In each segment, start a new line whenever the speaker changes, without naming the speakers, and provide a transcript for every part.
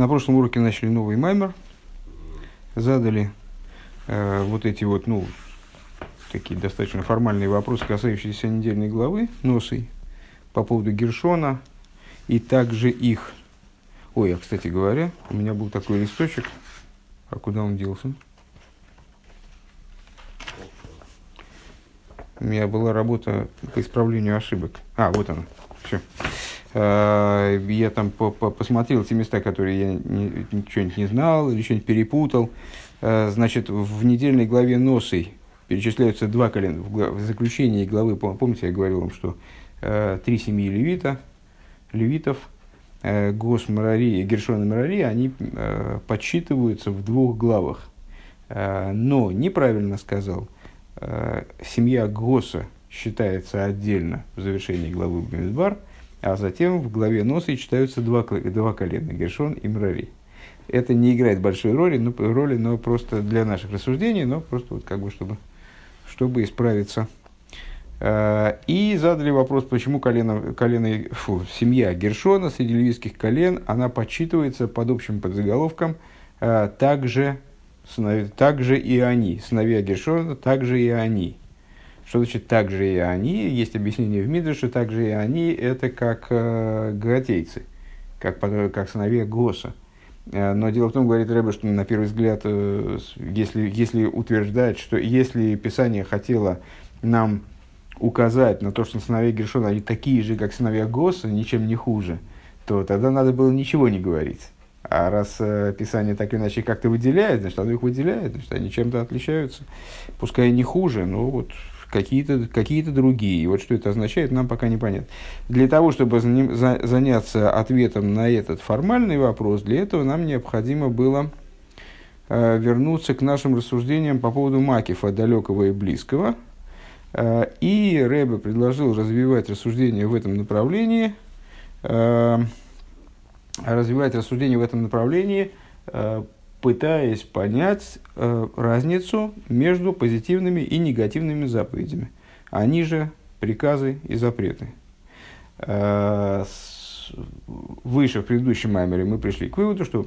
На прошлом уроке начали новый маймер, задали э, вот эти вот, ну, такие достаточно формальные вопросы, касающиеся недельной главы Носы по поводу Гершона и также их. Ой, а кстати говоря, у меня был такой листочек, а куда он делся? У меня была работа по исправлению ошибок. А, вот она. Все. А, я там по -по посмотрел те места, которые я ничего не знал или что-нибудь перепутал. А, значит, в недельной главе Носы перечисляются два колена. В заключении главы, помните, я говорил вам, что а, три семьи левита, левитов, Гос, Марари и Гершон и Марари, они подсчитываются в двух главах. Но неправильно сказал, семья Госа считается отдельно в завершении главы Бамидбар – а затем в главе носа читаются два, два колена, Гершон и Мрари. Это не играет большой роли, но, роли, но просто для наших рассуждений, но просто вот как бы чтобы, чтобы исправиться. А, и задали вопрос, почему колено, колено, фу, семья Гершона среди левийских колен, она подсчитывается под общим подзаголовком а, также, также и они, сыновья Гершона, также и они. Что значит также и они? Есть объяснение в Мидрше, также и они это как э, гратейцы, как, как сыновья Госа. Э, но дело в том, говорит Рэбе, что на первый взгляд, э, если, если утверждать, что если Писание хотело нам указать на то, что сыновья Гершона, они такие же, как сыновья Госа, ничем не хуже, то тогда надо было ничего не говорить. А раз э, Писание так или иначе как-то выделяет, значит, оно их выделяет, значит, они чем-то отличаются. Пускай не хуже, но вот какие-то какие другие. И вот что это означает, нам пока непонятно. Для того, чтобы заняться ответом на этот формальный вопрос, для этого нам необходимо было э, вернуться к нашим рассуждениям по поводу Макифа, далекого и близкого. Э, и Рэбе предложил развивать рассуждения в этом направлении, э, развивать рассуждения в этом направлении пытаясь понять э, разницу между позитивными и негативными заповедями. Они же приказы и запреты. Э, с, выше в предыдущем маймере мы пришли к выводу, что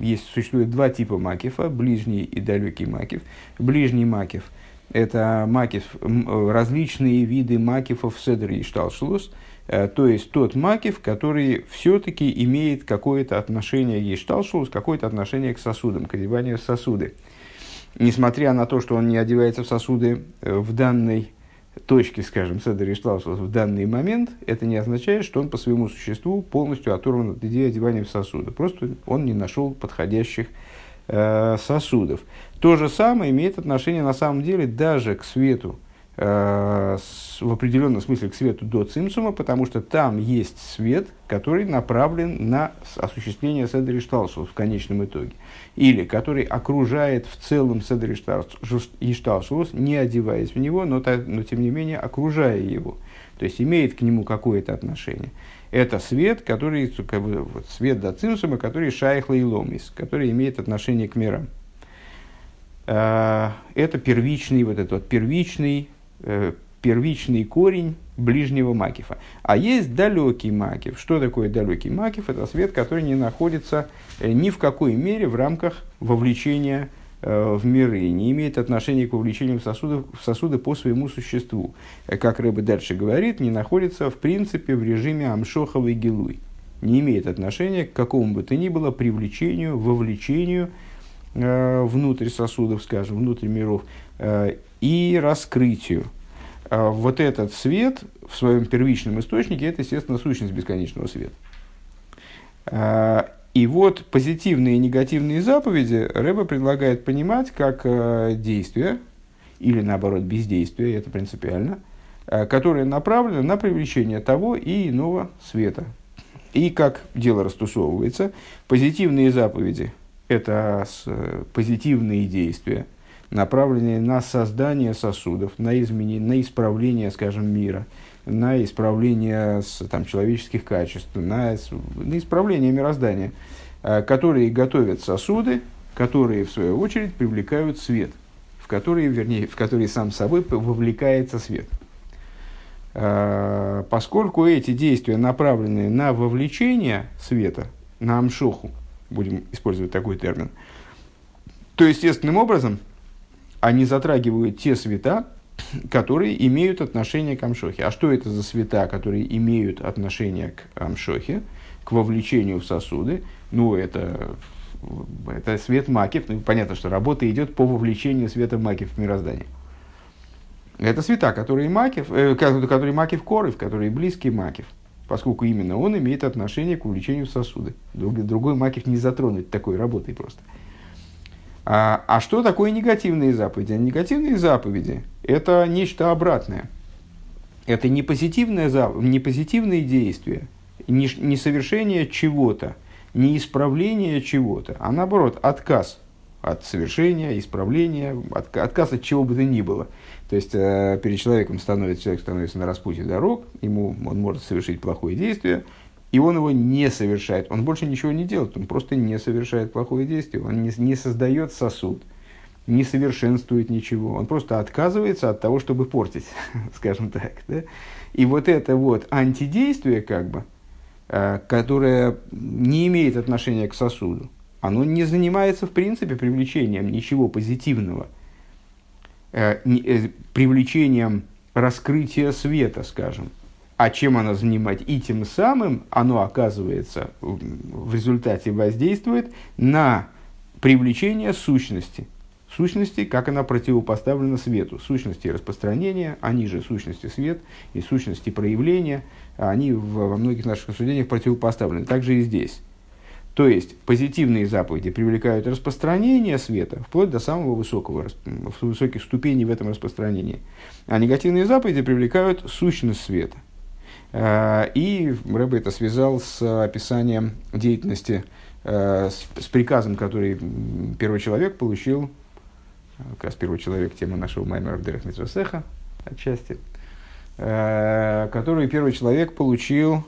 есть, существует два типа макифа, ближний и далекий макиф. Ближний макиф – это макиф, различные виды макифов в Седре и Шталшлус – Э, то есть тот макив, который все-таки имеет какое-то отношение, ешталшус, какое-то отношение к сосудам, к одеванию сосуды. Несмотря на то, что он не одевается в сосуды э, в данной точке, скажем, Седер Ишталшус в данный момент, это не означает, что он по своему существу полностью оторван от идеи одевания в сосуды. Просто он не нашел подходящих э, сосудов. То же самое имеет отношение на самом деле даже к свету, Э, в определенном смысле к свету до цимсума, потому что там есть свет, который направлен на осуществление Седри в конечном итоге. Или который окружает в целом Седри не одеваясь в него, но, но тем не менее окружая его. То есть имеет к нему какое-то отношение. Это свет, который, как бы, вот, свет до цимсума, который шайхла и ломис, который имеет отношение к мирам. Э, это первичный, вот этот вот первичный Э, первичный корень ближнего макифа. А есть далекий макиф. Что такое далекий макиф? Это свет, который не находится э, ни в какой мере в рамках вовлечения э, в миры, не имеет отношения к вовлечению в сосуды, в сосуды по своему существу. Как Рэбе дальше говорит, не находится в принципе в режиме амшоховой гилуй. Не имеет отношения к какому бы то ни было привлечению, вовлечению э, внутрь сосудов, скажем, внутрь миров, э, и раскрытию. А вот этот свет в своем первичном источнике, это, естественно, сущность бесконечного света. А, и вот позитивные и негативные заповеди Рэба предлагает понимать как э, действия, или наоборот бездействие, это принципиально, э, которое направлено на привлечение того и иного света. И как дело растусовывается, позитивные заповеди – это э, позитивные действия – направленные на создание сосудов, на изменение, на исправление, скажем, мира, на исправление там, человеческих качеств, на, на исправление мироздания, э, которые готовят сосуды, которые, в свою очередь, привлекают свет, в которые, вернее, в которые сам собой вовлекается свет. Э, поскольку эти действия направлены на вовлечение света, на амшоху, будем использовать такой термин, то естественным образом они затрагивают те света, которые имеют отношение к Амшохе. А что это за света, которые имеют отношение к Амшохе, к вовлечению в сосуды? Ну, это, это свет макив. Ну, понятно, что работа идет по вовлечению света макив в мироздание. Это света, которые макив, э, которые макив коров, которые близкие макив, поскольку именно он имеет отношение к увлечению в сосуды. Другой макив не затронуть такой работой просто. А, а что такое негативные заповеди? Негативные заповеди – это нечто обратное. Это не, позитивное, не позитивные действия, не, не совершение чего-то, не исправление чего-то, а наоборот, отказ от совершения, исправления, от, отказ от чего бы то ни было. То есть э, перед человеком становится, человек становится на распутье дорог, ему он может совершить плохое действие – и он его не совершает. Он больше ничего не делает, он просто не совершает плохое действие, он не, не создает сосуд, не совершенствует ничего, он просто отказывается от того, чтобы портить, скажем так. Да? И вот это вот антидействие, как бы, э, которое не имеет отношения к сосуду, оно не занимается, в принципе, привлечением ничего позитивного, э, э, привлечением раскрытия света, скажем, а чем она занимает. И тем самым оно, оказывается, в результате воздействует на привлечение сущности. Сущности, как она противопоставлена свету. Сущности распространения, они же сущности свет и сущности проявления, они во многих наших рассуждениях противопоставлены. Также и здесь. То есть позитивные заповеди привлекают распространение света вплоть до самого высокого, высоких ступеней в этом распространении. А негативные заповеди привлекают сущность света – и Рэбе это связал с описанием деятельности, э, с, приказом, который первый человек получил, э, как раз первый человек, тема нашего Маймера Дерек Митросеха, отчасти, который первый человек получил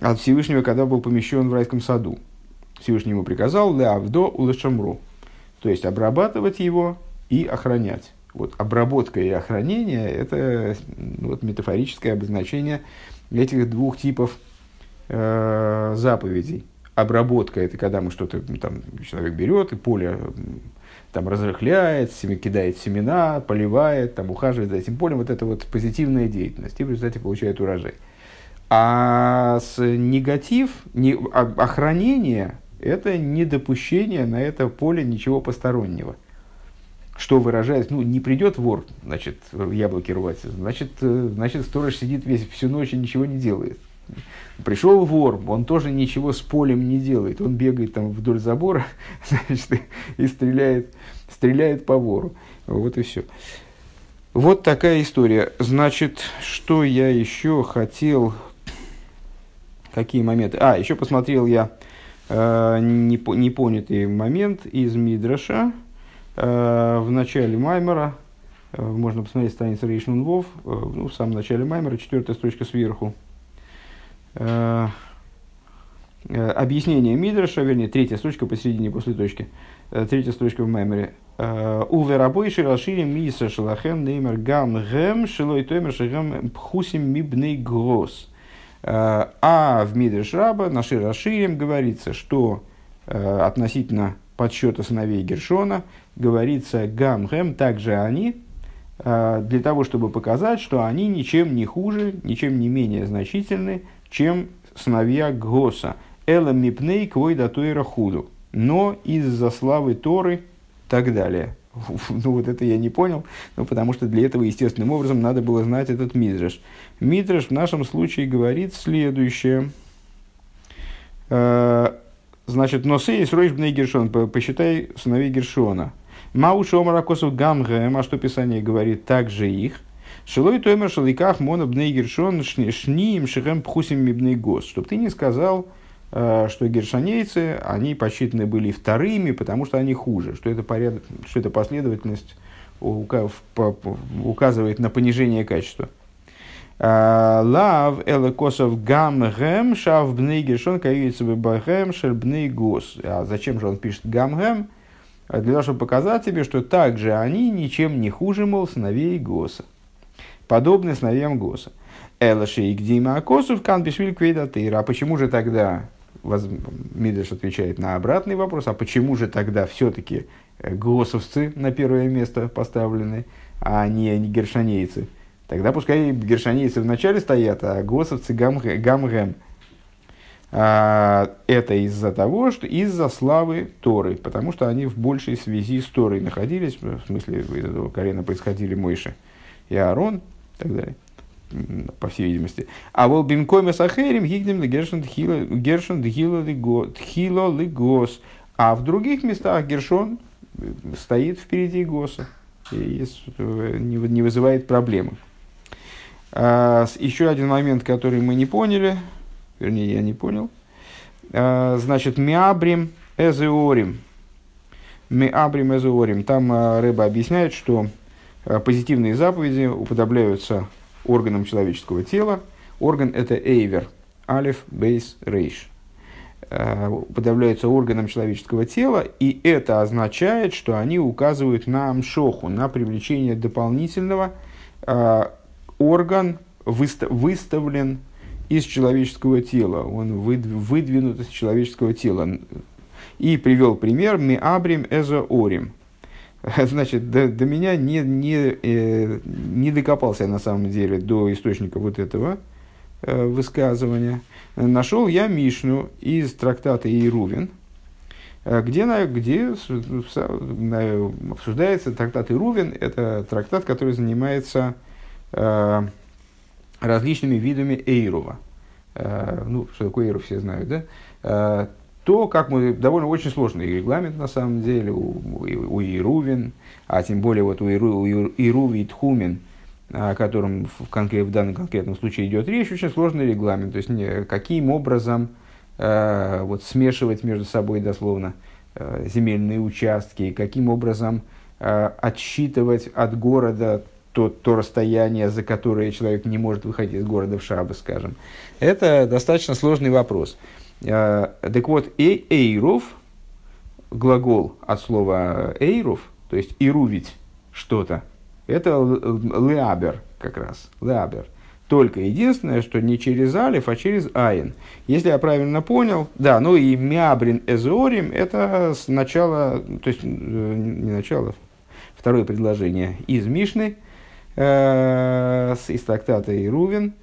от Всевышнего, когда был помещен в райском саду. Всевышний ему приказал «Леавдо улешамру», то есть обрабатывать его и охранять. Вот обработка и охранение – это вот, метафорическое обозначение этих двух типов э, заповедей. Обработка – это когда мы что-то, там, человек берет и поле там, разрыхляет, кидает семена, поливает, там, ухаживает за этим полем. Вот это вот позитивная деятельность. И в результате получает урожай. А с негатив, не, охранение – это недопущение на это поле ничего постороннего – что выражает, ну, не придет вор, значит, яблоки рвать, значит, э, значит, сторож сидит весь всю ночь и ничего не делает. Пришел вор, он тоже ничего с полем не делает, он бегает там вдоль забора, значит, и стреляет, стреляет по вору. Вот и все. Вот такая история. Значит, что я еще хотел, какие моменты? А, еще посмотрел я э, непонятый момент из Мидраша, в начале Маймера, э, можно посмотреть страницу Рейшнун Вов, э, ну, в самом начале Маймера, четвертая строчка сверху. Объяснение Мидраша, вернее, третья строчка посередине после точки. Третья строчка в Маймере. Уве рабой шираширим миса шалахем неймер гам гэм шилой тоймер шагам пхусим мибней грос. А в Мидраш Раба на Шираширим говорится, что относительно подсчета сыновей Гершона, говорится гамхэм, также они, а, для того, чтобы показать, что они ничем не хуже, ничем не менее значительны, чем сыновья Госа. Эла мипней квой датуира худу. Но из-за славы Торы и так далее. Ну вот это я не понял, ну, потому что для этого естественным образом надо было знать этот Мидраш. Мидраш в нашем случае говорит следующее. Значит, носы и сройш бней Гершон, посчитай сыновей Гершона. Мауш омара косов гамгэм, а что Писание говорит, также их. Шилой тоймер шаликах мона бней Гершон шниим шихем пхусим мибней гос. Чтоб ты не сказал, э, что гершонейцы, они посчитаны были вторыми, потому что они хуже, что это, порядок, что это последовательность указывает на понижение качества. Лав эле косов гам гэм шав бней гершон каюется бахэм шель бней гос. А зачем же он пишет гам гэм? Для того, чтобы показать тебе, что также они ничем не хуже, мол, сыновей Госа. Подобны сыновьям Госа. Элаши и Гдима Акосов кан бишвиль квейдатыра. А почему же тогда воз... Мидриш отвечает на обратный вопрос, а почему же тогда все-таки госовцы на первое место поставлены, а не, не гершанейцы? Тогда пускай гершанейцы вначале стоят, а госовцы гам, гамгэм. А, это из-за того, что из-за славы Торы, потому что они в большей связи с Торой находились, в смысле из этого колена происходили Мойши и Аарон и так далее по всей видимости. А вот бимкоме сахерим гигдем гершен дхило лигос. А в других местах Гершон стоит впереди Госа. И не вызывает проблемы. А, еще один момент, который мы не поняли, вернее, я не понял. А, значит, миабрим эзеорим. Миабрим эзеорим. Там а, рыба объясняет, что позитивные заповеди уподобляются органам человеческого тела. Орган – это эйвер, алиф, бейс, рейш. Уподобляются органам человеческого тела, и это означает, что они указывают на амшоху, на привлечение дополнительного. Орган выставлен из человеческого тела, он выдвинут из человеческого тела. И привел пример «Миабрим эзо орим», Значит, до, до меня не, не, э, не докопался я на самом деле до источника вот этого э, высказывания. Нашел я Мишну из трактата Иерувин, э, где, где обсуждается трактат Ирувин. Это трактат, который занимается различными видами Эйрува. Э, ну, что такое Эйрув, все знают, да? Э, то, как мы, довольно очень сложный регламент на самом деле у, у Ирувин, а тем более вот у, Иру, Ируви и Тхумин, о котором в, конкрет, в данном конкретном случае идет речь, очень сложный регламент. То есть, не, каким образом э, вот, смешивать между собой дословно э, земельные участки, каким образом э, отсчитывать от города то, то расстояние, за которое человек не может выходить из города в Шабы, скажем. Это достаточно сложный вопрос. Э, так вот, эйрув, глагол от слова эйрув, то есть ирувить что-то, это леабер как раз, леабер. Только единственное, что не через алиф, а через айн. Если я правильно понял, да, ну и мябрин эзорим, это сначала, то есть э, не начало, второе предложение из Мишны, э, из трактата Ирувин,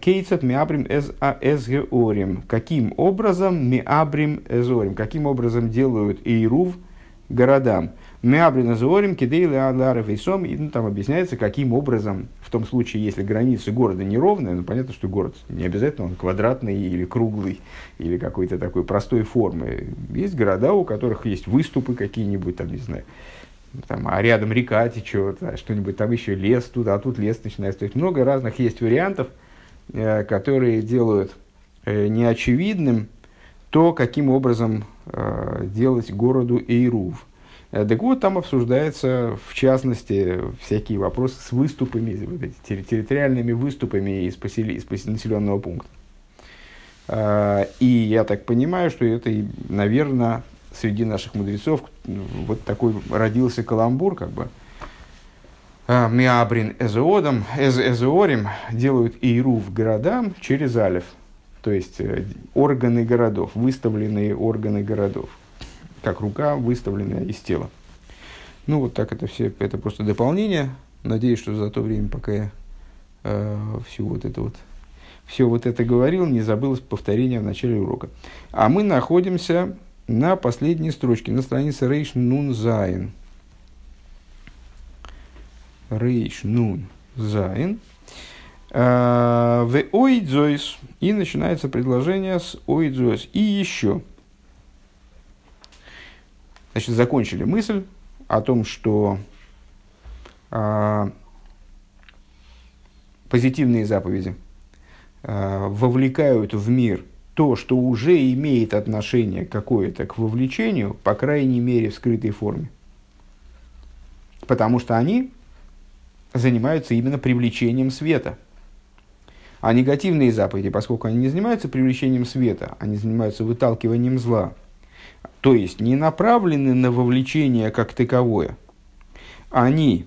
Кейцет миабрим а эзгеорим. Каким образом миабрим эзорим? Каким образом делают Ирув городам? Миабрим эзорим кидейлы адларов и сом. И ну, там объясняется, каким образом, в том случае, если границы города неровные, ну понятно, что город не обязательно он квадратный или круглый, или какой-то такой простой формы. Есть города, у которых есть выступы какие-нибудь, там, не знаю, там, а рядом река течет, а что-нибудь там еще лес туда, а тут лес начинается. То есть много разных есть вариантов – Э, которые делают э, неочевидным то, каким образом э, делать городу Эйрув. Так вот, там обсуждается, в частности, всякие вопросы с выступами, вот эти, территориальными выступами из, посели, из населенного пункта. И я так понимаю, что это, наверное, среди наших мудрецов вот такой родился каламбур, как бы, а, Миабрин Эзеодом, эз, делают Ирув городам через Алиф, то есть э, органы городов, выставленные органы городов, как рука, выставленная из тела. Ну, вот так это все, это просто дополнение. Надеюсь, что за то время, пока я э, всю вот это вот, все вот это говорил, не забыл повторения в начале урока. А мы находимся на последней строчке, на странице ריש נון זיין. ריש נון זיין. А, ועוד זאת. И начинается предложение с ועוד זאת. И еще. Значит, закончили мысль о том, что а, позитивные заповеди а, вовлекают в мир то, что уже имеет отношение какое-то к вовлечению, по крайней мере, в скрытой форме. Потому что они занимаются именно привлечением света. А негативные заповеди, поскольку они не занимаются привлечением света, они занимаются выталкиванием зла, то есть не направлены на вовлечение как таковое, они,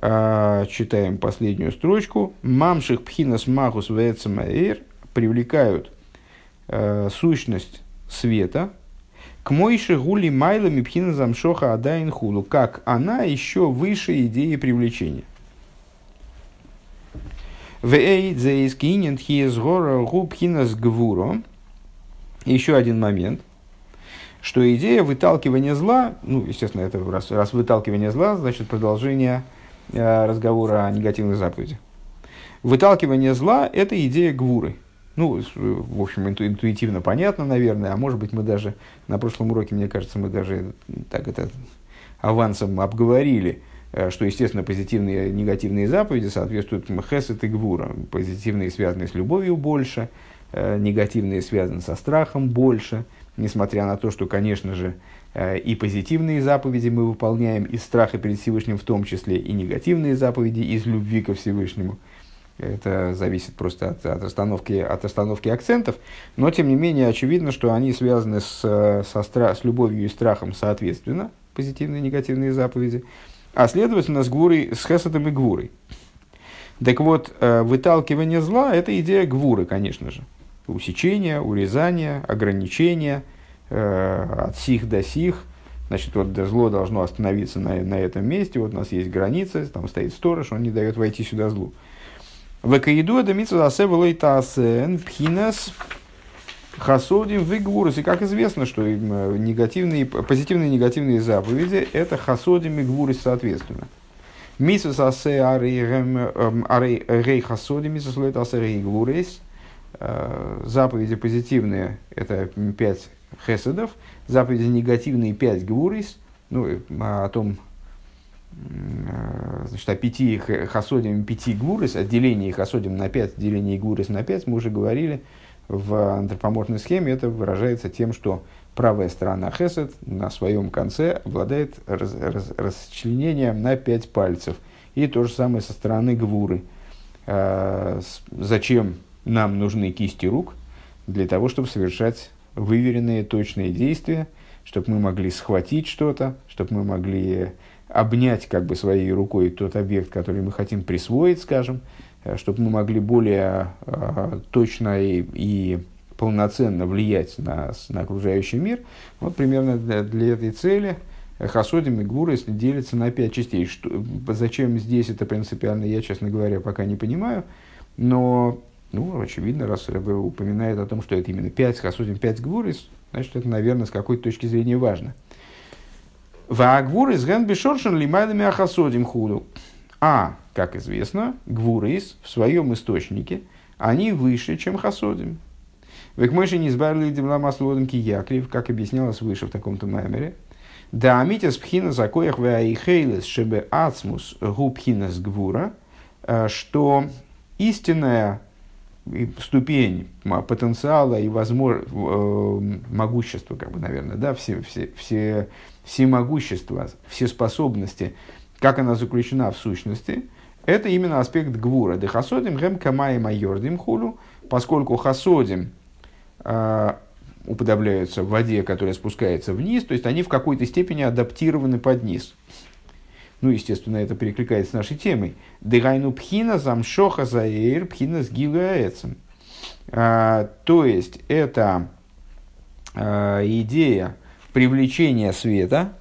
э, читаем последнюю строчку, мамших пхинас махус вецамаэр, привлекают э, сущность света, к мойши гули майлами пхина замшоха адайн хулу, как она еще выше идеи привлечения. Еще один момент, что идея выталкивания зла, ну, естественно, это раз, раз выталкивание зла, значит продолжение э, разговора о негативной заповеди. Выталкивание зла – это идея гвуры. Ну, в общем, инту, интуитивно понятно, наверное, а может быть, мы даже на прошлом уроке, мне кажется, мы даже так это авансом обговорили, э, что, естественно, позитивные и негативные заповеди соответствуют хесет и гвура. Позитивные связаны с любовью больше, э, негативные связаны со страхом больше, несмотря на то, что, конечно же, э, и позитивные заповеди мы выполняем из страха перед Всевышним в том числе, и негативные заповеди из любви ко Всевышнему – это зависит просто от, от, остановки, от остановки акцентов. Но, тем не менее, очевидно, что они связаны с, со стра- с любовью и страхом соответственно, позитивные и негативные заповеди. А следовательно, с, гвурой, с хесадом и гвурой. Так вот, э, выталкивание зла – это идея гвуры, конечно же. Усечение, урезание, ограничение э, от сих до сих. Значит, вот зло должно остановиться на, на этом месте. Вот у нас есть граница, там стоит сторож, он не дает войти сюда злу. Векаиду это митсва асевелой таасен пхинас хасодим вигвурус. И как известно, что э, негативные, позитивные и негативные заповеди – это хасодим и гвурус соответственно. Митсва асе арей хасодим, митсва асе арей гвурус. Э, заповеди позитивные – это пять хеседов, заповеди негативные – пять гвурис. Ну, о том, Э, значит, о пяти хасодим, пяти гурис, о делении хасодим на пять, делении гурис на пять, мы уже говорили в антропоморфной схеме, это выражается тем, что правая сторона хесед на своем конце обладает раз, раз, расчленением на пять пальцев. И то же самое со стороны гвуры. Э, зачем нам нужны кисти рук? Для того, чтобы совершать выверенные, точные действия, чтобы мы могли схватить что-то, чтобы мы могли обнять как бы своей рукой тот объект, который мы хотим присвоить, скажем, э, чтобы мы могли более э, точно и, и полноценно влиять на, на окружающий мир. Вот примерно для, для этой цели Хасодим и Гвура делятся на пять частей. Что, зачем здесь это принципиально, я, честно говоря, пока не понимаю. Но, ну, очевидно, раз Рэбе упоминает о том, что это именно пять Хасодим, пять Гвурис, значит, это, наверное, с какой-то точки зрения важно. Ваагвур из ген бешоршен лимайлами ахасодим худу. А, как известно, гвурис в своем источнике, они выше, чем хасодим. Векмыши не избавили демлама слодом кияклив, как объяснялось выше в таком-то маймере. Да амитес пхина закоях ваихейлес шебе ацмус губхинас гвура, э, что истинная ступень потенциала и возможно, э, могущества, как бы, наверное, да, все, все, все всемогущество, все способности, как она заключена в сущности, это именно аспект гвура. Дехасодим гэм камай майордим хулу, поскольку хасодим э, уподобляются в воде, которая спускается вниз, то есть они в какой-то степени адаптированы под низ. Ну, естественно, это перекликается с нашей темой. Дегайну пхина замшоха заэйр пхина с гилуаэцем. А, то есть, это а, идея привлечения света,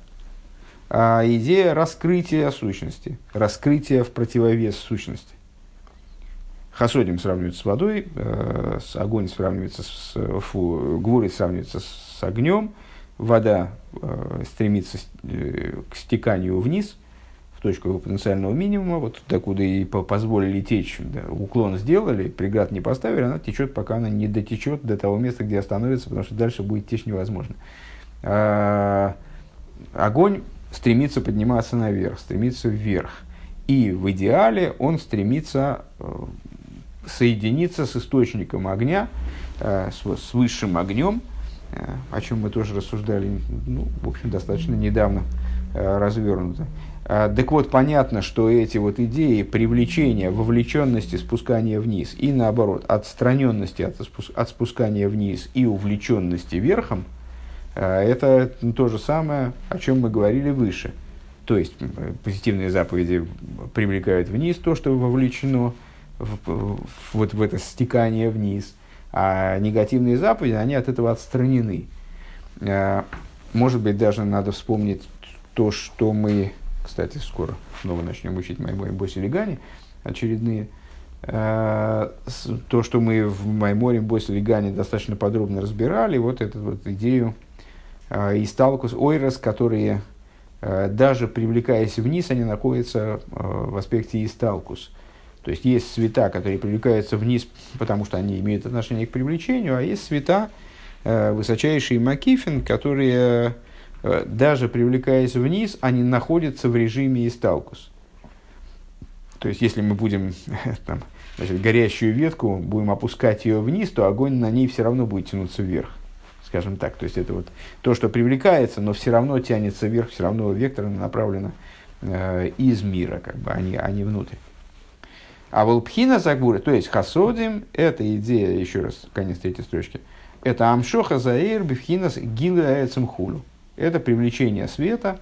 а идея раскрытия сущности, раскрытия в противовес сущности. Хасодим сравнивается с водой, э, с огонь сравнивается с фу, гвури сравнивается с огнем, вода э, стремится э, к стеканию вниз, точку потенциального минимума, вот докуда и позволили течь, да, уклон сделали, преград не поставили, она течет, пока она не дотечет до того места, где остановится, потому что дальше будет течь невозможно. Э, огонь стремится подниматься наверх, стремится вверх. И в идеале он стремится э, соединиться с источником огня, э, с, высшим огнем, о чем мы тоже рассуждали, ну, в общем, достаточно недавно развернуто. Так вот, понятно, что эти вот идеи привлечения, вовлеченности, спускания вниз и наоборот, отстраненности от, от спускания вниз и увлеченности верхом – а, это то же самое, о чем мы говорили выше. То есть позитивные заповеди привлекают вниз то, что вовлечено в, вот в это стекание вниз. А негативные заповеди, они от этого отстранены. Может быть, даже надо вспомнить то, что мы, кстати, скоро снова начнем учить Майморе Боси Легани, очередные. То, что мы в Майморе Боси Легани достаточно подробно разбирали, вот эту вот идею Исталкус Ойрос, которые даже привлекаясь вниз, они находятся в аспекте Исталкус. То есть есть цвета, которые привлекаются вниз, потому что они имеют отношение к привлечению, а есть цвета, э, высочайшие макифин, которые, э, даже привлекаясь вниз, они находятся в режиме исталкус. То есть, если мы будем там, значит, горящую ветку, будем опускать ее вниз, то огонь на ней все равно будет тянуться вверх. Скажем так. То есть, это вот то, что привлекается, но все равно тянется вверх, все равно вектор направлено э, из мира, как бы, а не, а не внутрь. А волпхина загбуры, то есть хасодим, это идея, еще раз, конец третьей строчки, это амшоха заир бифхинас гилы хулу. Это привлечение света,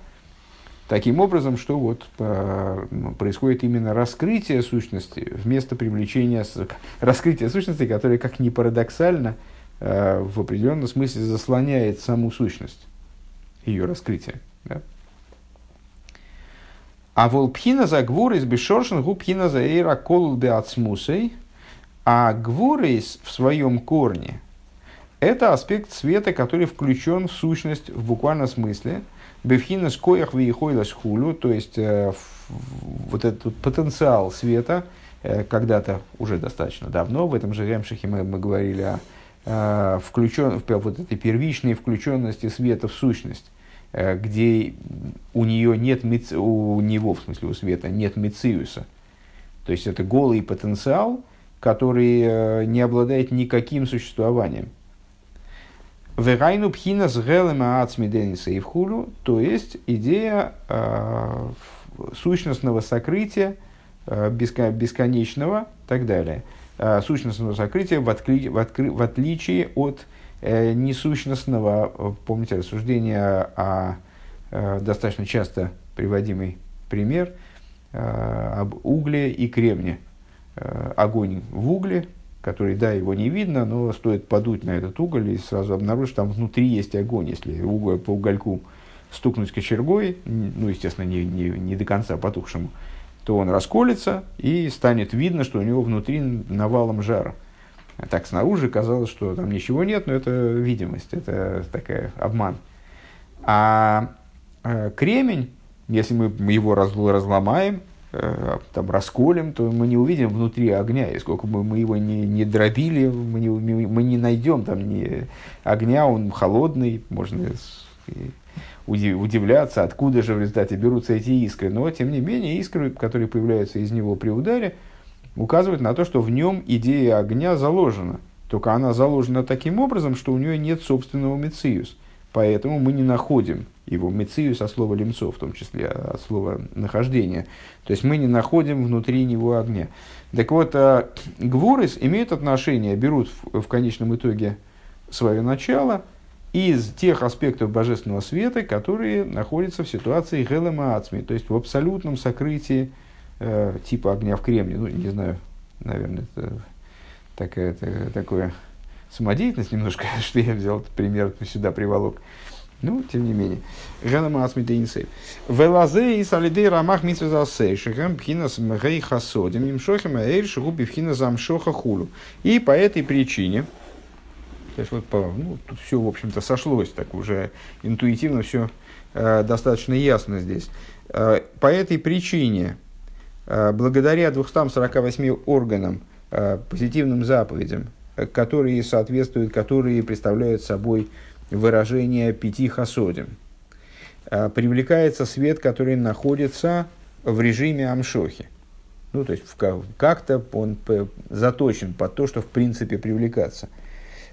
таким образом, что вот ну, происходит именно раскрытие сущности вместо привлечения, раскрытие сущности, которое, как ни парадоксально, э, в определенном смысле заслоняет саму сущность, ее раскрытие. Да? А волпхина за гвурис бешоршин губхина за эйра колул беацмусой. А гвурис в своем корне – это аспект света, который включен в сущность в буквальном смысле. Бевхина скоях виехойлас хулю, то есть э, вот этот потенциал света, э, когда-то уже достаточно давно, в этом же Ремшихе мы, мы говорили о э, включен, вот этой первичной включенности света в сущность. Э, где у нее нет, у него, в смысле у света, нет мециуса. То есть это голый потенциал, который э, не обладает никаким существованием. Верайну пхина с гелема ацмидениса и вхулю, то есть идея э, сущностного сокрытия, э, бесконечного и так далее. Э, сущностного сокрытия в, откли, в, откры, в отличие от Э, несущностного, э, помните, рассуждения о э, достаточно часто приводимый пример об угле и кремне. Огонь в угле, который, да, его не видно, но стоит подуть на этот уголь и сразу обнаружить, что там внутри есть огонь. Если уголь по угольку стукнуть кочергой, ну, естественно, не, не, не до конца потухшему, то он расколется и станет видно, что у него внутри навалом жара. Так снаружи казалось, что там ничего нет, но это видимость, это такая обман. А э, кремень, если мы его раз, разломаем, там, расколем, то мы не увидим внутри огня. И сколько бы мы его не, не дробили, мы не, мы не найдем там ни огня, он холодный, можно удивляться, откуда же в результате берутся эти искры. Но, тем не менее, искры, которые появляются из него при ударе, указывает на то, что в нем идея огня заложена. Только она заложена таким образом, что у нее нет собственного мециус. Поэтому мы не находим его мециус от слова лимцов, в том числе от слова нахождения. То есть мы не находим внутри него огня. Так вот, а, гворис имеют отношение, берут в, в конечном итоге свое начало из тех аспектов божественного света, которые находятся в ситуации гелема ацми, то есть в абсолютном сокрытии э, типа огня в кремне. Ну, не знаю, наверное, это такая, это, такое самодеятельность немножко, что я взял этот пример, сюда приволок. Ну, тем не менее. Гена Маасмита Инсей. Велазе и Салидей Рамах Митсвезасей. Шехем Пхинас Мгей Хасодим. Имшохем Эйр Шигуби Пхина Замшоха Хулу. И по этой причине, то есть вот по, ну, тут все, в общем-то, сошлось, так уже интуитивно все э, достаточно ясно здесь. Э, по этой причине Э, благодаря 248 органам, э, позитивным заповедям, которые соответствуют, которые представляют собой выражение пяти хасодим, привлекается свет, который находится в режиме амшохи. Ну, то есть, как-то он заточен под то, что в принципе привлекаться.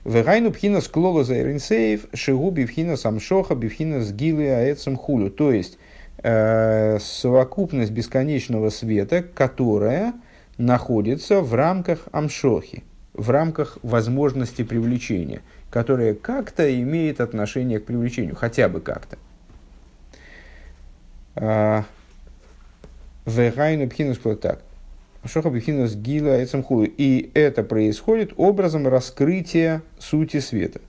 Вегайну пхина склола за эринсеев, шигу бифхина самшоха, бифхина сгилы аэцем хулю. То есть, э, совокупность бесконечного света, которая находится в рамках амшохи, в рамках возможности привлечения, которая как-то имеет отношение к привлечению, хотя бы как-то. А, Вегайну пхинус так. Шохабихинас Гила Эцемхулу. И это происходит образом раскрытия сути света.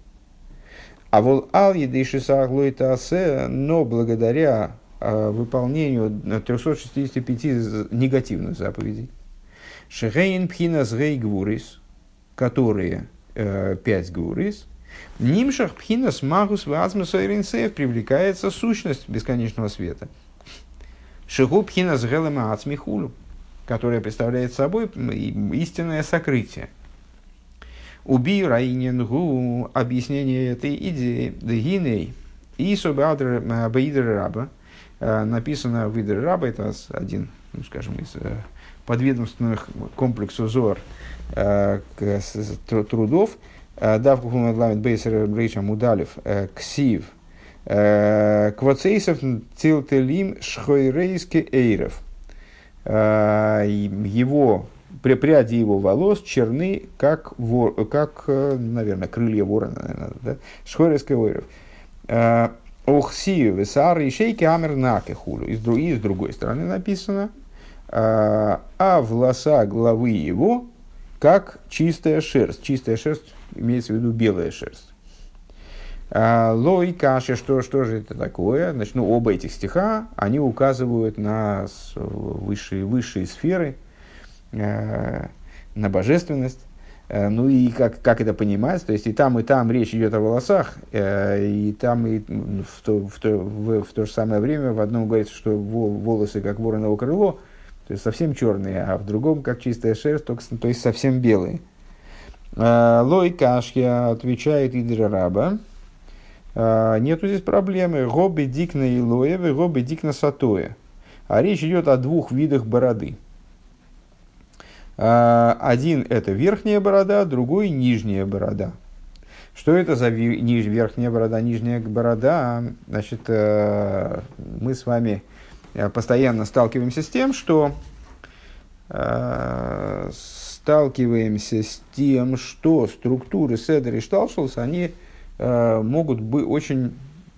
А вол ал едейшисаглойтасе, но благодаря э, выполнению 365 негативных заповедей, Шехейн пхинас гей гвурис, которые э, пять гвурис, нимшах пхинас магус вазмус привлекается сущность бесконечного света. Шигу пхинас гелема ацмихулу, которая представляет собой истинное сокрытие. Уби Раинингу объяснение этой идеи Дгиней и Собадр Раба э, написано в Идр Раба, это один, ну, скажем, из э, подведомственных комплексу ЗОР э, трудов, Давку Фумадламит Бейсер Брейча Мудалев, Ксив, Квацейсов Цилтелим Шхойрейски Эйров. Его пряди его волос черны, как, вор, как наверное, крылья ворона, наверное, да? Шхойрейский ойров. Охсию, весар и шейки амер накехулю. И с другой стороны написано, а, а волоса головы его, как чистая шерсть. Чистая шерсть имеется в виду белая шерсть. А, Лой каши, что, что же это такое? Значит, ну, оба этих стиха, они указывают на высшие, высшие сферы, э, на божественность. Ну и как, как это понимать? То есть и там, и там речь идет о волосах, э, и там, и в то, в, то, в, в то же самое время в одном говорится, что волосы как вороново крыло, то есть совсем черные, а в другом как чистая шерсть, только, то есть совсем белые. Э, Лой Кашья отвечает Идра Раба. Нету здесь проблемы. Гоби дикна и лоевы, гоби дикна сатоя. А речь идет о двух видах бороды – а, один это верхняя борода, другой нижняя борода. Что это за верхняя борода, нижняя борода? Значит, э, мы с вами постоянно сталкиваемся с тем, что э, сталкиваемся с тем, что структуры Седер и Шталшелс, они могут быть очень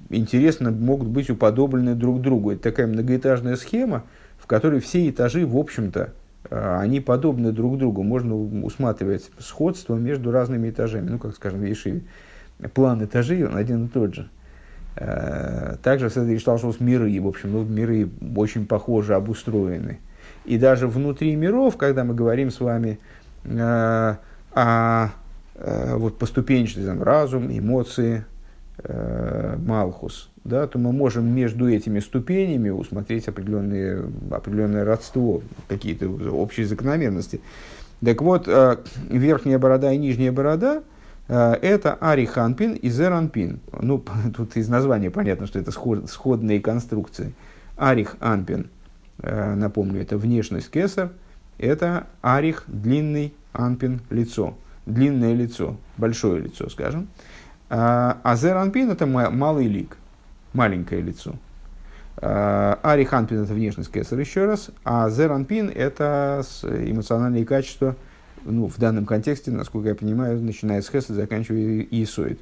интересно, могут быть уподоблены друг другу. Это такая многоэтажная схема, в которой все этажи, в общем-то, а, они подобны друг другу. Можно усматривать сходство между разными этажами. Ну, как скажем, в Ешиве. План этажей, он один и тот же. А, также в Седри Шталшус миры, в общем, ну, миры очень похожи, обустроены. И даже внутри миров, когда мы говорим с вами э, о э, вот, поступенчатости, разум, эмоции, э, Малхус, да, то мы можем между этими ступенями усмотреть определенные, определенное родство, какие-то общие закономерности. Так вот, э, верхняя борода и нижняя борода э, это ариханпин и зеранпин. Ну, тут из названия понятно, что это сход, сходные конструкции. Арих анпин, э, напомню, это внешность кесар, это арих длинный, анпин лицо, длинное лицо, большое лицо, скажем. А зеранпин это малый лик маленькое лицо. А, Ари Ханпин – это внешность кесар еще раз, а Зеранпин – это эмоциональные качества, ну, в данном контексте, насколько я понимаю, начиная с Хеса, заканчивая Иисоид.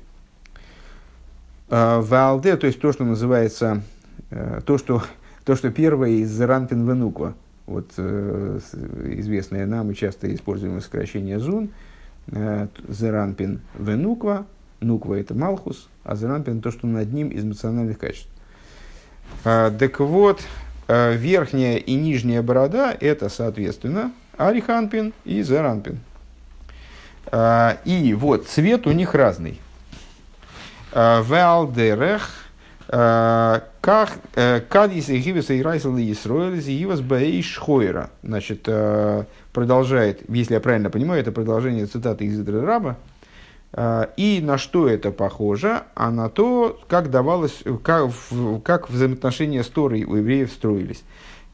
А, Валде, то есть то, что называется, э, то, что, то, что первое из Зеранпин Венуква, вот э, известное нам и часто используемое сокращение Зун, э, Зеранпин Венуква, Нуква – это Малхус, а Зерампин – то, что над ним из эмоциональных качеств. А, так вот, верхняя и нижняя борода – это, соответственно, Ариханпин и Зеранпин. А, и вот цвет у них разный. А, Валдерех а, как э, кадис и гивес и райсел и исроэлис и гивес бэйш хойра. Значит, а, продолжает, если я правильно понимаю, это продолжение цитаты из Раба, а, и на что это похоже? А на то, как давалось, как, как взаимоотношения с Торой у евреев строились.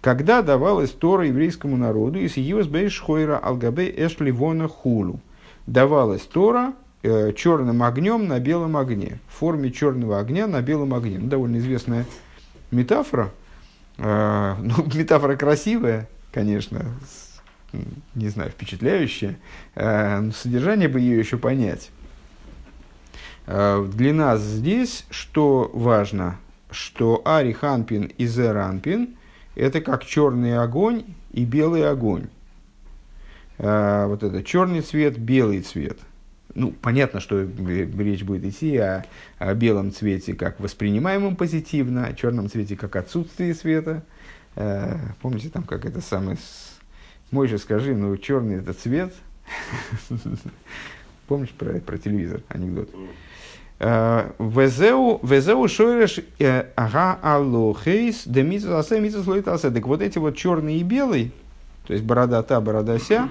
Когда давалась Тора еврейскому народу из Юсбей Шхойра Алгабе Эшли Вона Хулу. Давалась Тора э, черным огнем на белом огне. В форме черного огня на белом огне. Ну, довольно известная метафора. Э, ну, метафора красивая, конечно, не знаю, впечатляющая. Э, содержание бы ее еще понять. Э, для нас здесь, что важно, что Ариханпин и Зеранпин – это как черный огонь и белый огонь. э, вот это черный цвет, белый цвет. Ну, понятно, что речь будет идти о, о белом цвете как воспринимаемом позитивно, о черном цвете как отсутствие света. Э, помните, там как это самое... Мой же скажи, ну, черный это цвет. Помнишь про, про телевизор анекдот? Э, везеу, везеу шойреш э, ага алохейс де митзасе митзаслоитасе. Так вот эти вот черный и белый, то есть борода та, борода ся,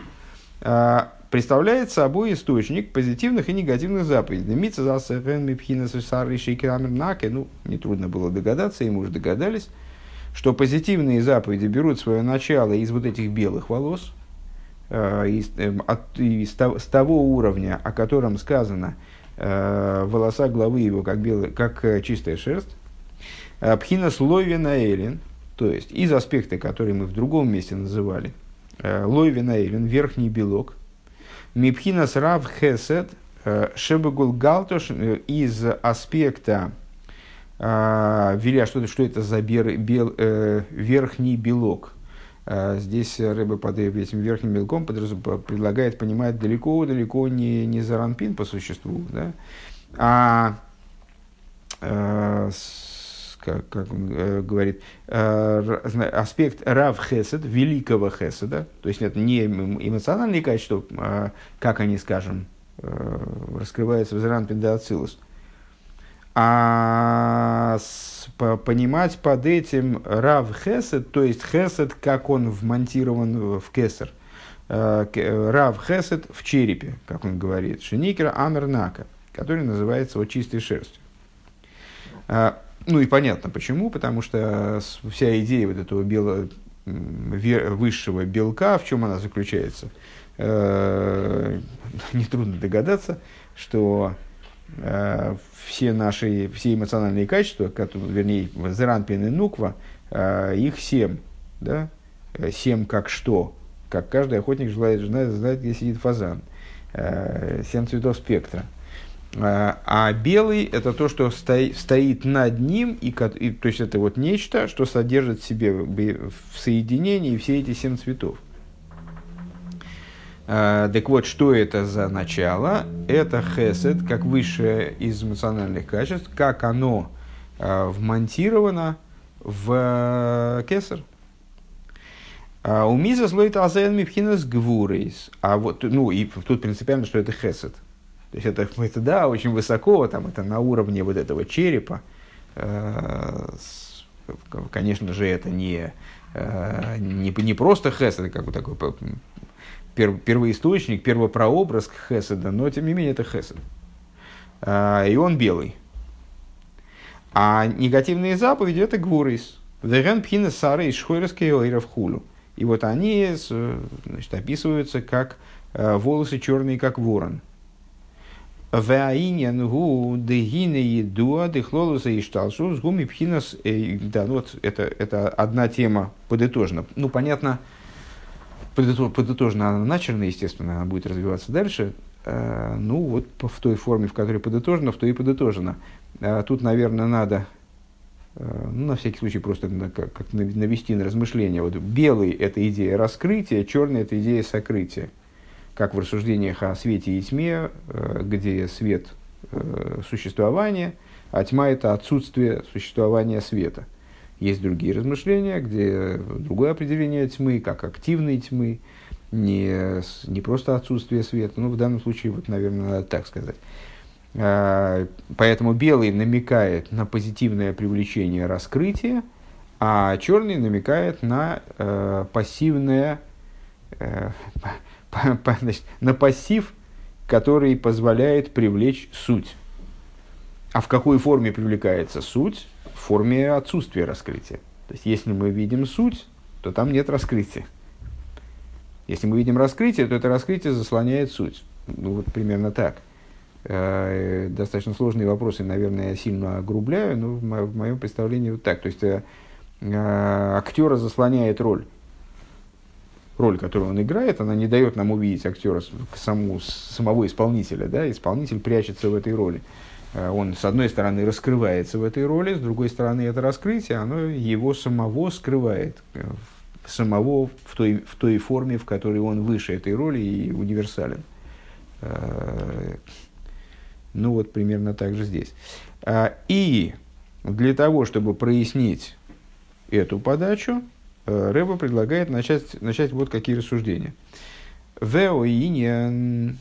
э, представляет собой источник позитивных и негативных заповедей. Митзасе мипхина сусары шейкрамер наке. Ну, нетрудно было догадаться, и мы уже догадались, что позитивные заповеди берут свое начало из вот этих белых волос, из, от, из, того уровня, о котором сказано – Э, волоса головы его как, белый, как э, чистая шерсть. Э, Пхина слойвина элин, то есть из аспекта, который мы в другом месте называли, лойвина элин, верхний белок. Мипхина срав хесед, шебегул галтош, из аспекта Виля, что, что это за бер, бел, э, верхний белок. А здесь рыба под этим верхним белком предлагает понимать далеко-далеко не, не заранпин по существу, да, а э, как, как он э, говорит, э, аспект рав хесед, великого хеседа, то есть это не эмоциональные качества, а, как они, скажем, э, раскрываются в заранпин да ацилус, а с, по, понимать под этим рав хесед, то есть хесед, как он вмонтирован в кесар. Э, рав хесед в черепе, как он говорит, шиникера амернака, который называется вот чистой шерстью. А, ну и понятно почему, потому что вся идея вот этого белого, высшего белка, в чем она заключается, э, нетрудно догадаться, что все наши, все эмоциональные качества, которые, вернее, Зеранпин и Нуква, э, их семь, да, э, семь как что, как каждый охотник желает знать, где сидит фазан, э, семь цветов спектра. А белый – это то, что стоит, стоит над ним, и, и, то есть это вот нечто, что содержит в себе в соединении все эти семь цветов. А, так вот, что это за начало? Это хесед, как высшее из эмоциональных качеств, как оно а, вмонтировано в э, кесар. А, у миза слоит азен мипхинас гвурейс. А вот, ну, и тут принципиально, что это хесед. То есть это, это, да, очень высоко, там, это на уровне вот этого черепа. Конечно же, это не, не, не просто хесед, как бы такой первоисточник, первопрообраз Хеседа, но тем не менее это Хесед. А, и он белый. А негативные заповеди это Гвурис. Веген пхина сары и шхойрские хулю. И вот они значит, описываются как э, волосы черные, как ворон. Ваинен гу дегине едуа дехлолуса и шталшу с гуми пхинас. Э, да, ну вот это, это одна тема подытожена. Ну, понятно, подытожена она начерна, естественно, она будет развиваться дальше. Э, ну, вот в той форме, в которой подытожена, в той и подытожена. Э, тут, наверное, надо, э, ну, на всякий случай, просто как, навести на размышление. Вот белый – это идея раскрытия, черный – это идея сокрытия. Как в рассуждениях о свете и тьме, где свет – существование, а тьма – это отсутствие существования света – есть другие размышления, где другое определение тьмы, как активной тьмы, не, не просто отсутствие света. Ну, в данном случае, вот, наверное, надо так сказать. А, поэтому белый намекает на позитивное привлечение раскрытия, а черный намекает на э, пассивное, э, значит, на пассив, который позволяет привлечь суть. А в какой форме привлекается суть? Форме отсутствия раскрытия. То есть, если мы видим суть, то там нет раскрытия. Если мы видим раскрытие, то это раскрытие заслоняет суть. Ну, вот примерно так. Э, достаточно сложные вопросы, наверное, я сильно огрубляю, но в, мо- в моем представлении вот так. То есть, э, э, актера заслоняет роль. Роль, которую он играет, она не дает нам увидеть актера саму, самого исполнителя. Да? Исполнитель прячется в этой роли. Он, с одной стороны, раскрывается в этой роли, с другой стороны, это раскрытие, оно его самого скрывает, э, самого в той, в той форме, в которой он выше этой роли и универсален. Э, ну вот примерно так же здесь. А, и для того, чтобы прояснить эту подачу, э, Рэба предлагает начать, начать вот какие рассуждения. Вео иньян э,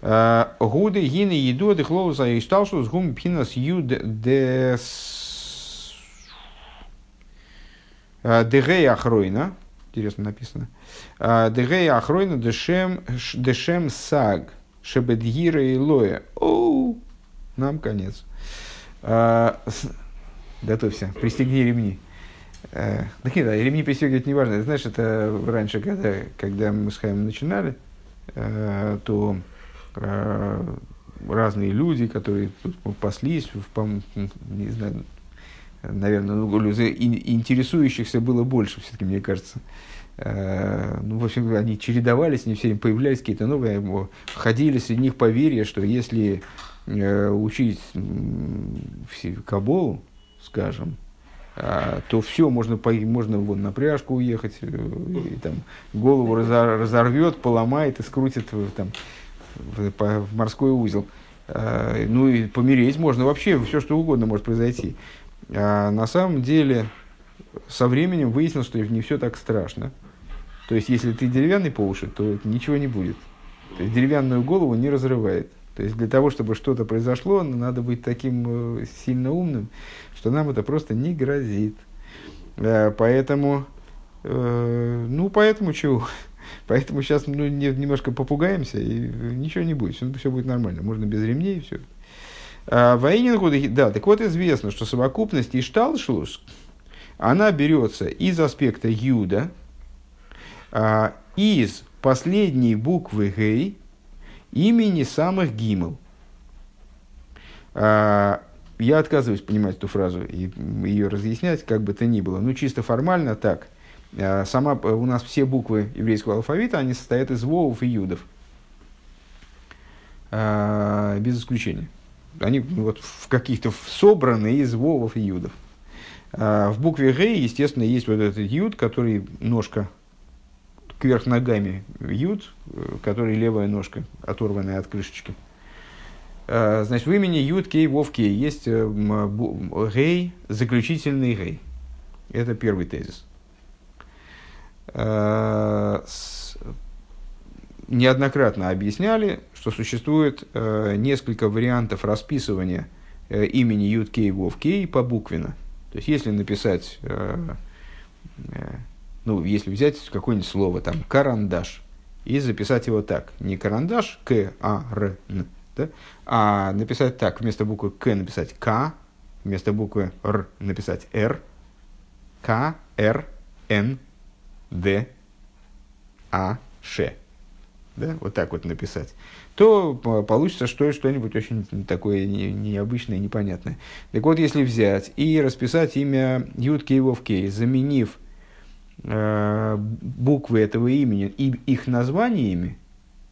Гуды гины еду дехлоуса и шталшу с гум пинас ю дес дегей ахройна. Интересно написано. Дегей ахройна дешем дешем саг шебедгира и лоя. Оу, нам конец. А, готовься, пристегни ремни. А, да нет, ремни пристегивать не важно. Знаешь, это раньше, когда, когда мы с Хаем начинали, а, то а, разные люди, которые паслись, в, не знаю, наверное, ну, интересующихся было больше, все-таки, мне кажется. Э, ну, в общем, они чередовались, не все появлялись какие-то новые, ходили среди них поверья, что если э, учить Каболу, скажем, то все, можно, можно вон, на пряжку уехать, э, и, там, голову разорвет, поломает и скрутит там, в, морской узел. А, ну и помереть можно вообще, все что угодно может произойти. А на самом деле, со временем выяснилось, что не все так страшно. То есть, если ты деревянный по уши, то ничего не будет. То есть, деревянную голову не разрывает. То есть, для того, чтобы что-то произошло, надо быть таким э, сильно умным, что нам это просто не грозит. Э, поэтому, э, ну, поэтому чего? Поэтому сейчас ну, немножко попугаемся, и ничего не будет, все, все будет нормально. Можно без ремней и все. А, Военингу, да, так вот известно, что совокупность Ишталшус, она берется из аспекта Юда, а, из последней буквы Гей имени самых Гимел. А, я отказываюсь понимать эту фразу и ее разъяснять, как бы то ни было. Ну, чисто формально так. А, сама, у нас все буквы еврейского алфавита, они состоят из вовов и юдов. Без исключения. Они вот в каких-то собраны из вовов и юдов. В букве Г, естественно, есть вот этот юд, который ножка кверх ногами э, который левая ножка, оторванная от крышечки. Э, значит, в имени ют, кей, вов, кей есть э, гей, заключительный гей. Это первый тезис. Неоднократно объясняли, что существует несколько вариантов расписывания имени ют, кей, вов, кей по буквенно. То есть, если написать ну, если взять какое-нибудь слово, там, карандаш, и записать его так, не карандаш, к, а, р, н, да? а написать так, вместо буквы к написать к, вместо буквы р написать р, к, р, н, д, а, ш. Да, вот так вот написать, то получится что, что-нибудь очень такое необычное, непонятное. Так вот, если взять и расписать имя Ютки и Вовки, заменив Э, буквы этого имени и их названиями,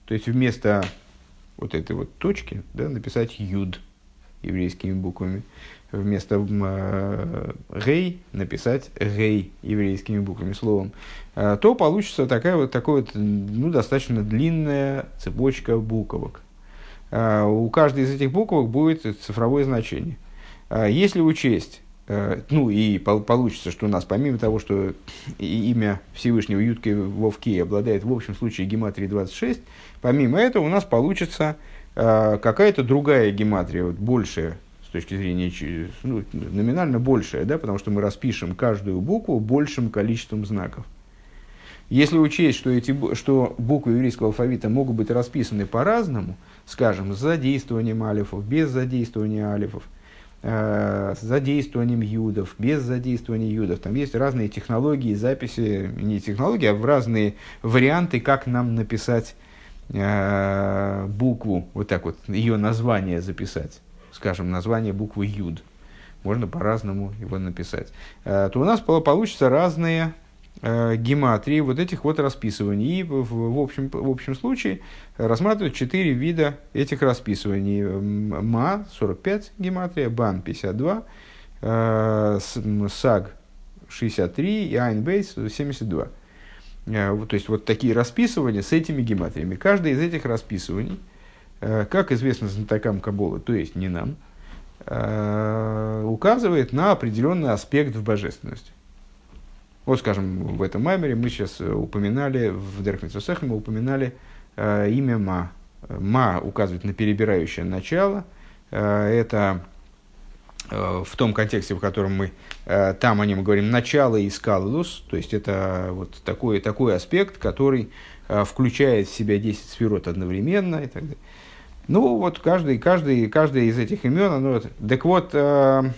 то есть вместо вот этой вот точки да, написать юд еврейскими буквами, вместо э, гей написать гей еврейскими буквами, словом, э, то получится такая вот, такая вот ну, достаточно длинная цепочка буквок. У каждой из этих буквок будет цифровое значение. Если учесть Э, ну и получится, что у нас помимо того, что имя Всевышнего Ютки Вовки обладает в общем случае гематрией 26, помимо этого у нас получится э, какая-то другая гематрия, вот большая с точки зрения, ну, номинально большая, да, потому что мы распишем каждую букву большим количеством знаков. Если учесть, что, эти, что буквы еврейского алфавита могут быть расписаны по-разному, скажем, с задействованием алифов, без задействования алифов, Э, с задействованием юдов, без задействования юдов. Там есть разные технологии записи, не технологии, а разные варианты, как нам написать э, букву, вот так вот, ее название записать. Скажем, название буквы юд. Можно по-разному его написать. Э, то у нас получатся разные э, гематрии вот этих вот расписываний. И в, в, общем, в общем случае рассматривают четыре вида этих расписываний. Ма 45 гематрия, Бан 52, э, САГ 63 и Айнбейс 72. То есть вот такие расписывания с этими гематриями. Каждое из этих расписываний, как известно знатокам Кабола, то есть не нам, указывает на определенный аспект в божественности. Вот, скажем, в этом маймере мы сейчас упоминали, в Деркмитсусех мы упоминали э, имя Ма. Ма указывает на перебирающее начало. Э, это э, в том контексте, в котором мы э, там о нем говорим, начало и скалус, то есть это вот такой, такой аспект, который э, включает в себя 10 сферот одновременно и так далее. Ну, вот каждый, каждый, каждый из этих имен, оно, так вот, э,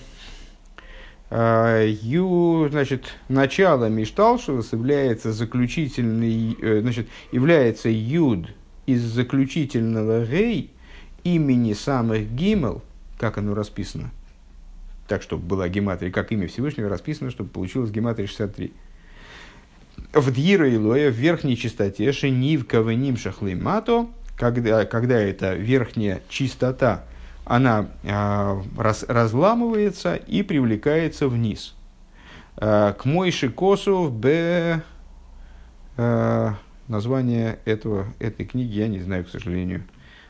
э, ю, значит, начало Мишталшус является заключительный, э, значит, является юд из заключительного гей имени самых гимел, как оно расписано, так, чтобы была гематрия, как имя Всевышнего расписано, чтобы получилось гематрия 63. В Дьира Илоя, в верхней частоте, Шенив Кавеним Шахлимато, когда, когда эта верхняя чистота, она э, раз, разламывается и привлекается вниз. Э, к Мойши Косу Б... Э, название этого, этой книги я не знаю, к сожалению.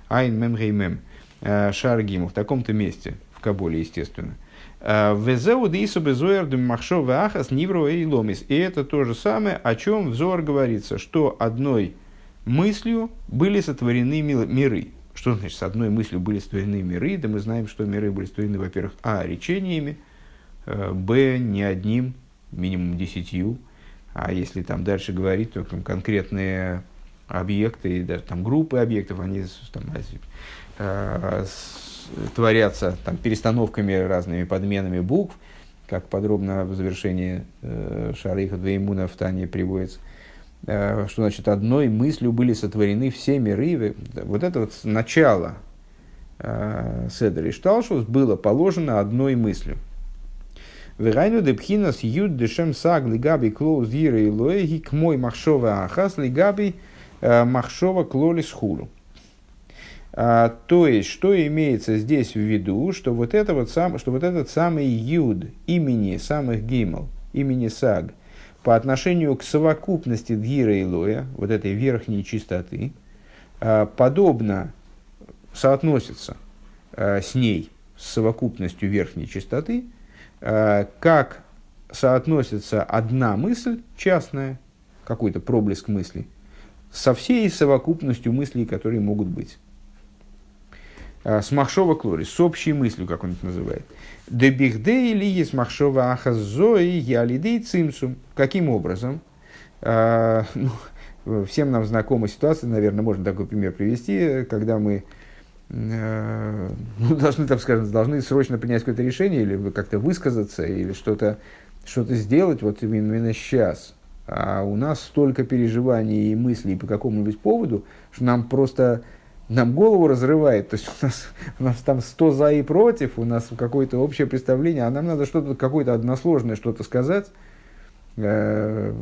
Айн Мем Гей Мем. Шаргиму. В таком-то месте. В Кабуле, естественно. Везеу дису безуэр махшо вахас нивро и ломис. И это то же самое, о чем взор говорится, что одной мыслью были сотворены миры. Что значит, с одной мыслью были сотворены миры? Да мы знаем, что миры были сотворены, во-первых, а, речениями, э, б, не одним, минимум десятью, а если там дальше говорить, то там, конкретные объекты, даже там группы объектов, они там, э, с, творятся там, перестановками, разными подменами букв, как подробно в завершении э, Шарыха Двеймуна в Тане приводится. Э, что значит одной мыслью были сотворены все миры. Вот это вот начало э, Седер и Шталшус было положено одной мыслью. Верайну депхинас юд дешем саг лигаби клоуз дира и лоэги к мой махшова ахас лигаби э, махшова клолис хулу. То есть, что имеется здесь в виду, что вот, это вот сам, что вот этот самый юд имени самых гимл, имени саг – по отношению к совокупности Дгира и Лоя, вот этой верхней чистоты, а, подобно соотносится а, с ней, с совокупностью верхней чистоты, а, как соотносится одна мысль частная, какой-то проблеск мысли, со всей совокупностью мыслей, которые могут быть. С махшова клори, с общей мыслью, как он это называет. Дебихдей или есть махшова ахазои ялидей цимсум. Каким образом? А, ну, всем нам знакома ситуация, наверное, можно такой пример привести, когда мы э, ну, должны, так скажем, должны срочно принять какое-то решение или как-то высказаться, или что-то что сделать вот именно сейчас. А у нас столько переживаний и мыслей по какому-нибудь поводу, что нам просто нам голову разрывает. То есть у нас, у нас там сто за и против, у нас какое-то общее представление, а нам надо что-то, какое-то односложное что-то сказать, э,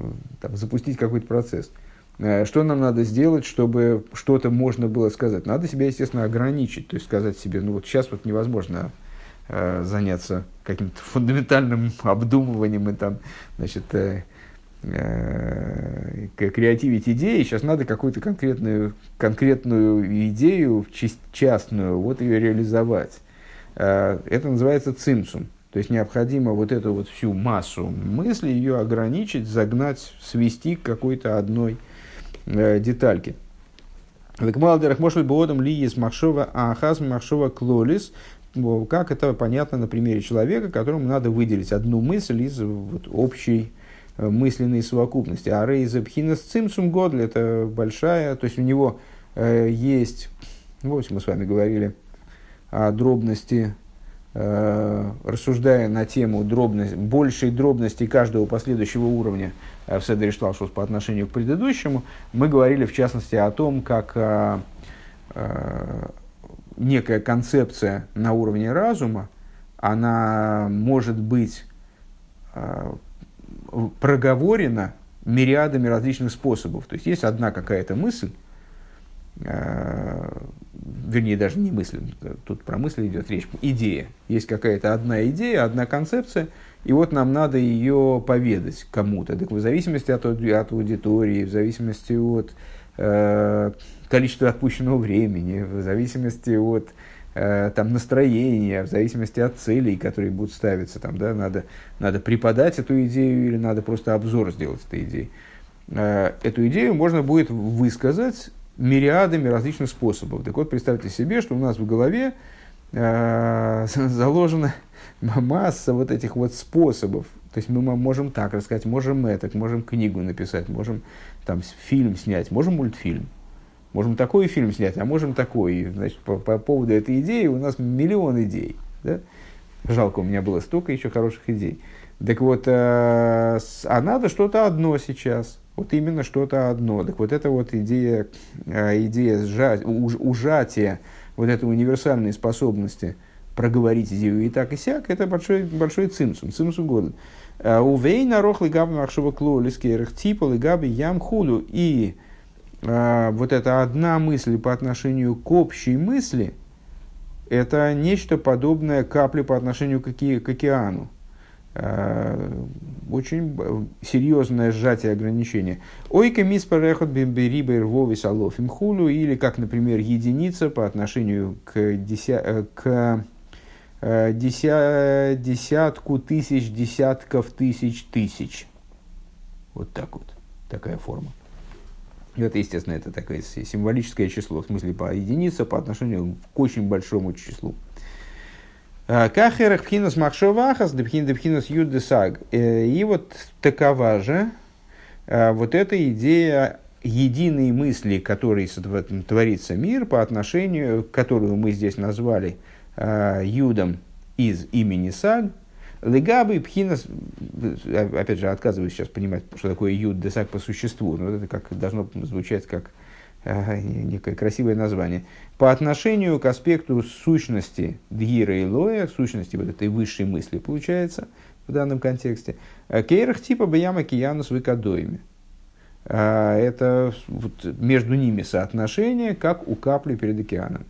там, запустить какой-то процесс. Э, что нам надо сделать, чтобы что-то можно было сказать? Надо себя, естественно, ограничить, то есть сказать себе, ну вот сейчас вот невозможно э, заняться каким-то фундаментальным обдумыванием и там, значит, э, креативить идеи, сейчас надо какую-то конкретную, конкретную идею, частную, вот ее реализовать. Э, это называется цимсум. То есть необходимо вот эту вот всю массу мыслей, ее ограничить, загнать, свести к какой-то одной э, детальке. Векмалдерах может быть ли есть махшова ахаз махшова клолис, как это понятно на примере человека, которому надо выделить одну мысль из вот, общей мысленной совокупности. А рейза пхинас цимсум годли – это большая, то есть у него э, есть, вот мы с вами говорили о дробности, э, рассуждая на тему дробность, большей дробности каждого последующего уровня э, в Седере Шталшус по отношению к предыдущему, мы говорили в частности о том, как э, э, некая концепция на уровне разума, она может быть э, проговорено мириадами различных способов. То есть есть одна какая-то мысль, э, вернее, даже не мысль, тут про мысль идет речь, идея. Есть какая-то одна идея, одна концепция, и вот нам надо ее поведать кому-то. Так в зависимости от, от аудитории, в зависимости от э, количества отпущенного времени, в зависимости от э, там, настроения, в зависимости от целей, которые будут ставиться, там, да, надо, надо преподать эту идею или надо просто обзор сделать этой идеи. Э, эту идею можно будет высказать мириадами различных способов. Так вот, представьте себе, что у нас в голове э, заложена масса вот этих вот способов. То есть мы можем так рассказать, можем это, можем книгу написать, можем там фильм снять, можем мультфильм. Можем такой фильм снять, а можем такой. Значит, по, по поводу этой идеи у нас миллион идей. Да? Жалко, у меня было столько еще хороших идей. Так вот, э, а надо что-то одно сейчас. Вот именно что-то одно. Так вот, это вот идея, э, идея сжать, ужатия вот этой универсальной способности проговорить идею и так и сяк, это большой, большой цимсум, цимсум года. Э, Увей на рохлый габи махшова клолиски типа и габи ям хулю. И вот эта одна мысль по отношению к общей мысли, это нечто подобное капле по отношению к, оке, к океану. А, очень серьезное сжатие ограничения. Ойка мис парехот бимберибер вовис алофим хулу, или как, например, единица по отношению к, деся, э, к э, деся, десятку тысяч, десятков тысяч тысяч. Вот так вот, такая форма. Это, естественно, это такое символическое число, в смысле по единице по отношению к очень большому числу. А, Кахерах пхинас махшовахас, депхин депхинас юдесаг. Э, и вот такова же а, вот эта идея единой мысли, которой творится мир, по отношению, которую мы здесь назвали а, юдом из имени Саг, Легабы пхинас, опять же, отказываюсь сейчас понимать, что такое юд десак по существу, но это как должно звучать как э, некое красивое название. По отношению к аспекту сущности Дгира и Лоя, сущности вот этой высшей мысли, получается, в данном контексте, э, кейрах типа Баяма Киянус Викадоими. Э, это вот между ними соотношение, как у капли перед океаном.